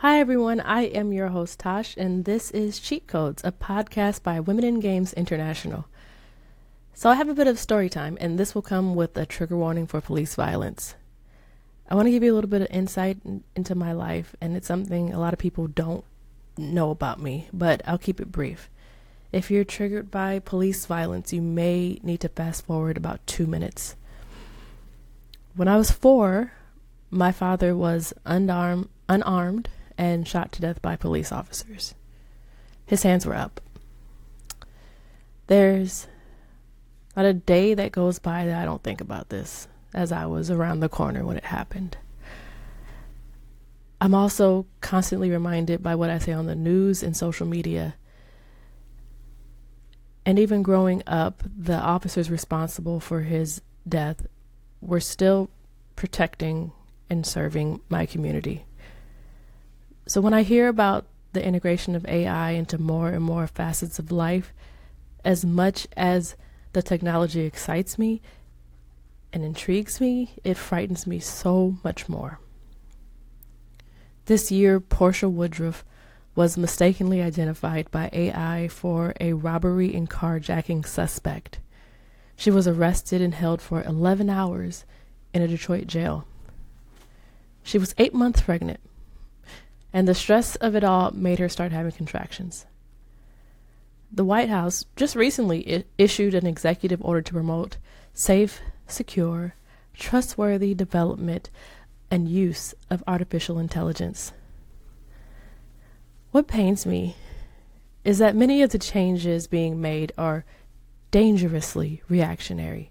Hi, everyone. I am your host, Tosh, and this is Cheat Codes, a podcast by Women in Games International. So, I have a bit of story time, and this will come with a trigger warning for police violence. I want to give you a little bit of insight in, into my life, and it's something a lot of people don't know about me, but I'll keep it brief. If you're triggered by police violence, you may need to fast forward about two minutes. When I was four, my father was unarmed, unarmed and shot to death by police officers. His hands were up. There's not a day that goes by that I don't think about this as I was around the corner when it happened. I'm also constantly reminded by what I say on the news and social media. And even growing up, the officers responsible for his death were still protecting and serving my community. So when I hear about the integration of AI into more and more facets of life, as much as the technology excites me and intrigues me, it frightens me so much more. This year, Porcha Woodruff was mistakenly identified by AI for a robbery and carjacking suspect. She was arrested and held for 11 hours in a Detroit jail. She was eight months pregnant and the stress of it all made her start having contractions. The White House just recently issued an executive order to promote safe, secure, trustworthy development and use of artificial intelligence. What pains me is that many of the changes being made are dangerously reactionary.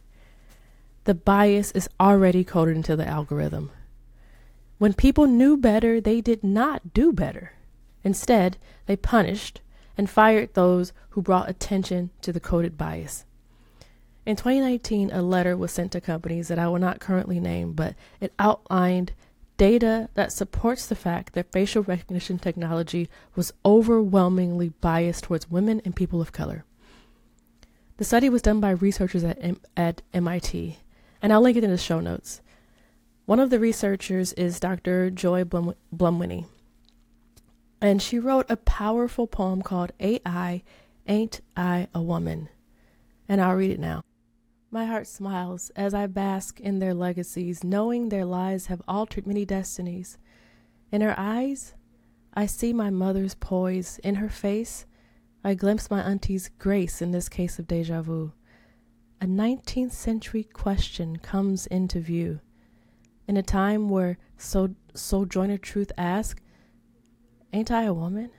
The bias is already coded into the algorithm. When people knew better, they did not do better. Instead, they punished and fired those who brought attention to the coded bias. In 2019, a letter was sent to companies that I will not currently name, but it outlined data that supports the fact that facial recognition technology was overwhelmingly biased towards women and people of color. The study was done by researchers at, M- at MIT, and I'll link it in the show notes. One of the researchers is Dr. Joy Blum- and she wrote a powerful poem called AI Ain't I a Woman? And I'll read it now. My heart smiles as I bask in their legacies, knowing their lives have altered many destinies. In her eyes, I see my mother's poise. In her face, I glimpse my auntie's grace in this case of deja vu. A 19th century question comes into view in a time where so Sojourner Truth asks, Ain't I a woman?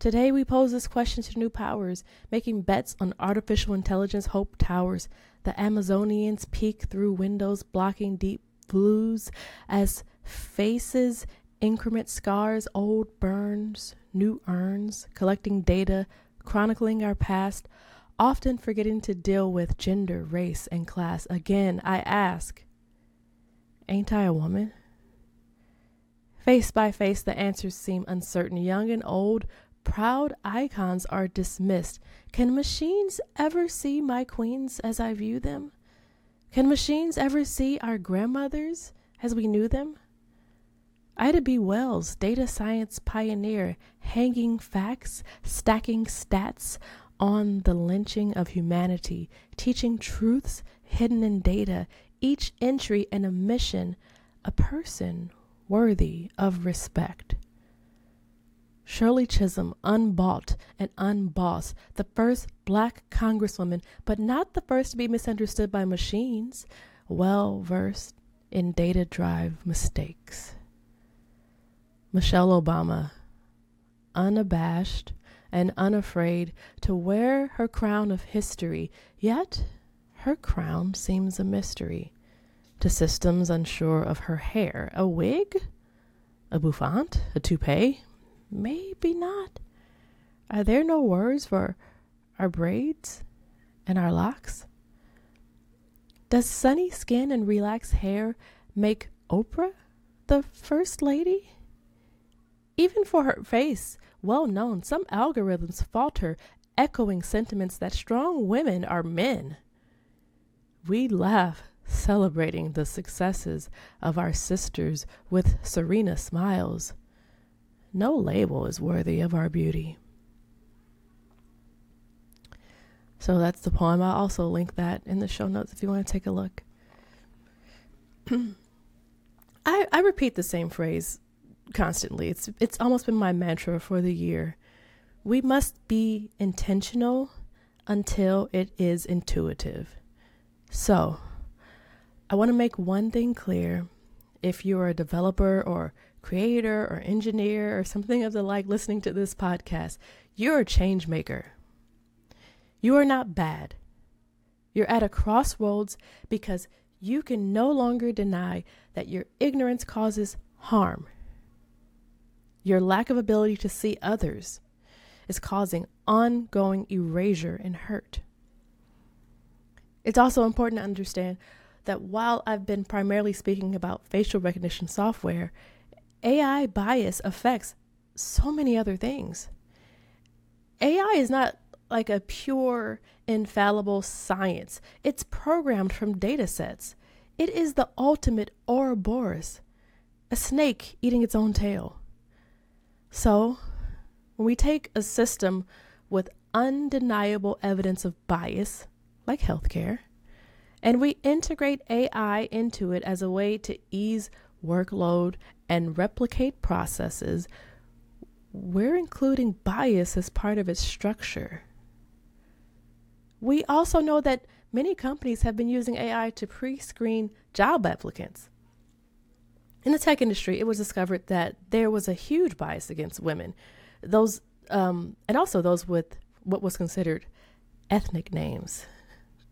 Today we pose this question to new powers, making bets on artificial intelligence hope towers. The Amazonians peek through windows, blocking deep blues as faces increment scars, old burns, new urns, collecting data, chronicling our past, often forgetting to deal with gender, race, and class. Again, I ask, Ain't I a woman? Face by face, the answers seem uncertain. Young and old, proud icons are dismissed. Can machines ever see my queens as I view them? Can machines ever see our grandmothers as we knew them? Ida B. Wells, data science pioneer, hanging facts, stacking stats on the lynching of humanity, teaching truths hidden in data, each entry an omission, a person worthy of respect. Shirley Chisholm, unbought and unbossed, the first black congresswoman, but not the first to be misunderstood by machines, well versed in data drive mistakes. Michelle Obama, unabashed and unafraid to wear her crown of history, yet her crown seems a mystery to systems unsure of her hair. A wig? A bouffant? A toupee? Maybe not. Are there no words for our braids and our locks? Does sunny skin and relaxed hair make Oprah the first lady? Even for her face, well known, some algorithms falter, echoing sentiments that strong women are men. We laugh, celebrating the successes of our sisters with Serena smiles. No label is worthy of our beauty. So that's the poem. I'll also link that in the show notes if you want to take a look. I, I repeat the same phrase constantly. It's it's almost been my mantra for the year. We must be intentional until it is intuitive. So, I want to make one thing clear. If you're a developer or creator or engineer or something of the like listening to this podcast, you're a change maker. You are not bad. You're at a crossroads because you can no longer deny that your ignorance causes harm. Your lack of ability to see others is causing ongoing erasure and hurt. It's also important to understand that while I've been primarily speaking about facial recognition software, AI bias affects so many other things. AI is not like a pure, infallible science, it's programmed from data sets. It is the ultimate Ouroboros, a snake eating its own tail. So, when we take a system with undeniable evidence of bias, like healthcare, and we integrate AI into it as a way to ease workload and replicate processes, we're including bias as part of its structure. We also know that many companies have been using AI to pre screen job applicants. In the tech industry, it was discovered that there was a huge bias against women, those, um, and also those with what was considered ethnic names.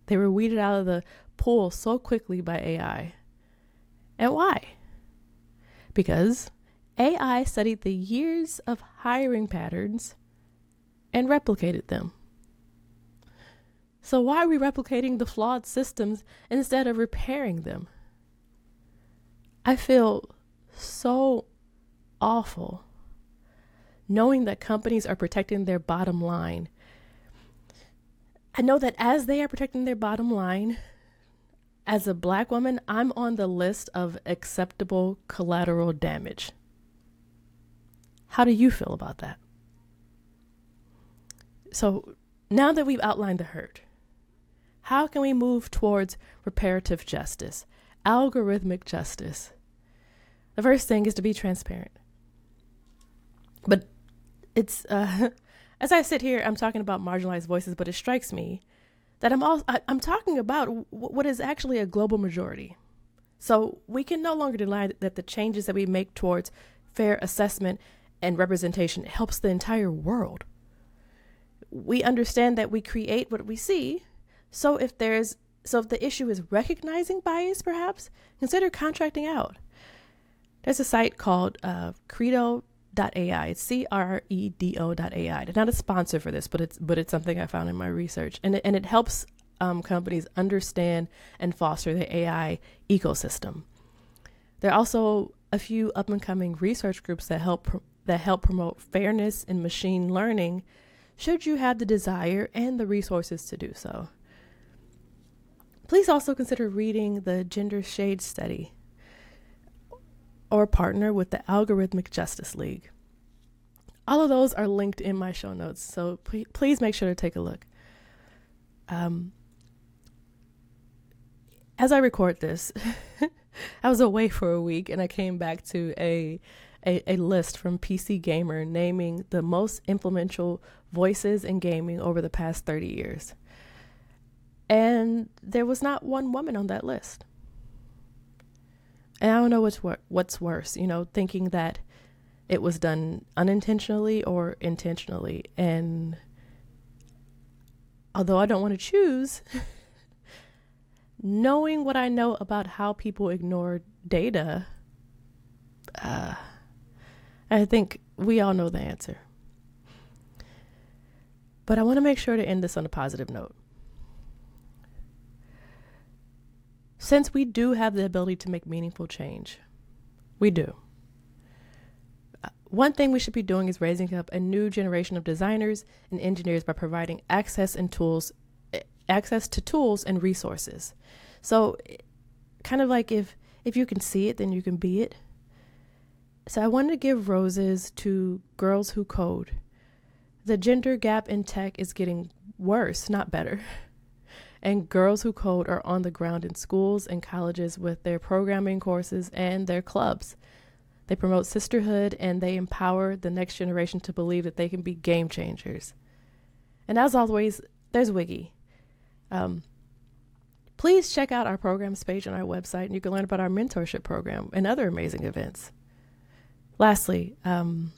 They were weeded out of the pool so quickly by AI. And why? Because AI studied the years of hiring patterns and replicated them. So, why are we replicating the flawed systems instead of repairing them? I feel so awful knowing that companies are protecting their bottom line. I know that as they are protecting their bottom line, as a black woman, I'm on the list of acceptable collateral damage. How do you feel about that? So now that we've outlined the hurt, how can we move towards reparative justice, algorithmic justice? The first thing is to be transparent. But it's, uh, as I sit here, I'm talking about marginalized voices, but it strikes me that I'm all I, am talking about w- what is actually a global majority. So we can no longer deny that the changes that we make towards fair assessment and representation helps the entire world. We understand that we create what we see, so if there's so if the issue is recognizing bias, perhaps consider contracting out. There's a site called uh, Credo.ai. It's C R E D O.ai. Not a sponsor for this, but it's but it's something I found in my research, and it, and it helps um, companies understand and foster the AI ecosystem. There are also a few up and coming research groups that help pr- that help promote fairness in machine learning, should you have the desire and the resources to do so. Please also consider reading the Gender Shade Study or partner with the Algorithmic Justice League. All of those are linked in my show notes, so please, please make sure to take a look. Um, as I record this, I was away for a week and I came back to a, a, a list from PC Gamer naming the most influential voices in gaming over the past 30 years. And there was not one woman on that list. And I don't know what's wor- what's worse, you know, thinking that it was done unintentionally or intentionally. And although I don't want to choose, knowing what I know about how people ignore data, uh, I think we all know the answer. But I want to make sure to end this on a positive note. Since we do have the ability to make meaningful change, we do. Uh, one thing we should be doing is raising up a new generation of designers and engineers by providing access and tools, eh, access to tools and resources. So, kind of like if if you can see it, then you can be it. So I wanted to give roses to girls who code. The gender gap in tech is getting worse, not better. And girls who code are on the ground in schools and colleges with their programming courses and their clubs. They promote sisterhood and they empower the next generation to believe that they can be game changers. And as always, there's WIGI. Um, please check out our programs page on our website and you can learn about our mentorship program and other amazing events. Lastly, um,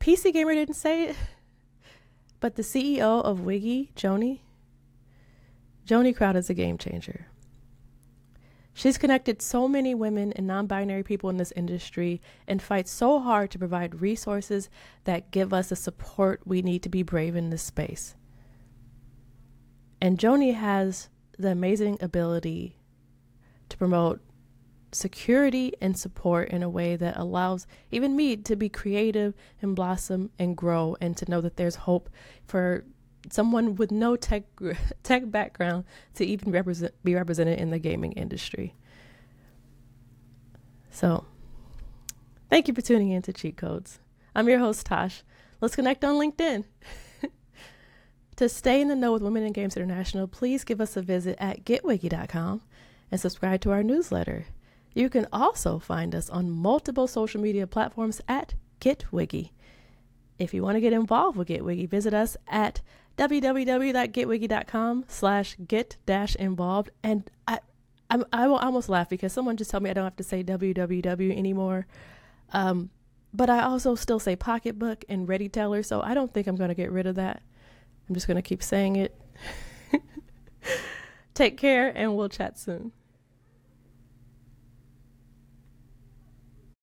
PC Gamer didn't say it, but the CEO of WIGI, Joni, Joni Crowd is a game changer. She's connected so many women and non binary people in this industry and fights so hard to provide resources that give us the support we need to be brave in this space. And Joni has the amazing ability to promote security and support in a way that allows even me to be creative and blossom and grow and to know that there's hope for someone with no tech tech background to even represent be represented in the gaming industry. So, thank you for tuning in to Cheat Codes. I'm your host Tosh. Let's connect on LinkedIn. to stay in the know with Women in Games International, please give us a visit at getwigi.com and subscribe to our newsletter. You can also find us on multiple social media platforms at GetWIGI. If you want to get involved with GetWIGI, visit us at www.getwigi.com slash get dash involved. And I, I, I will almost laugh because someone just told me I don't have to say www anymore. Um, but I also still say pocketbook and ready teller, so I don't think I'm going to get rid of that. I'm just going to keep saying it. Take care, and we'll chat soon.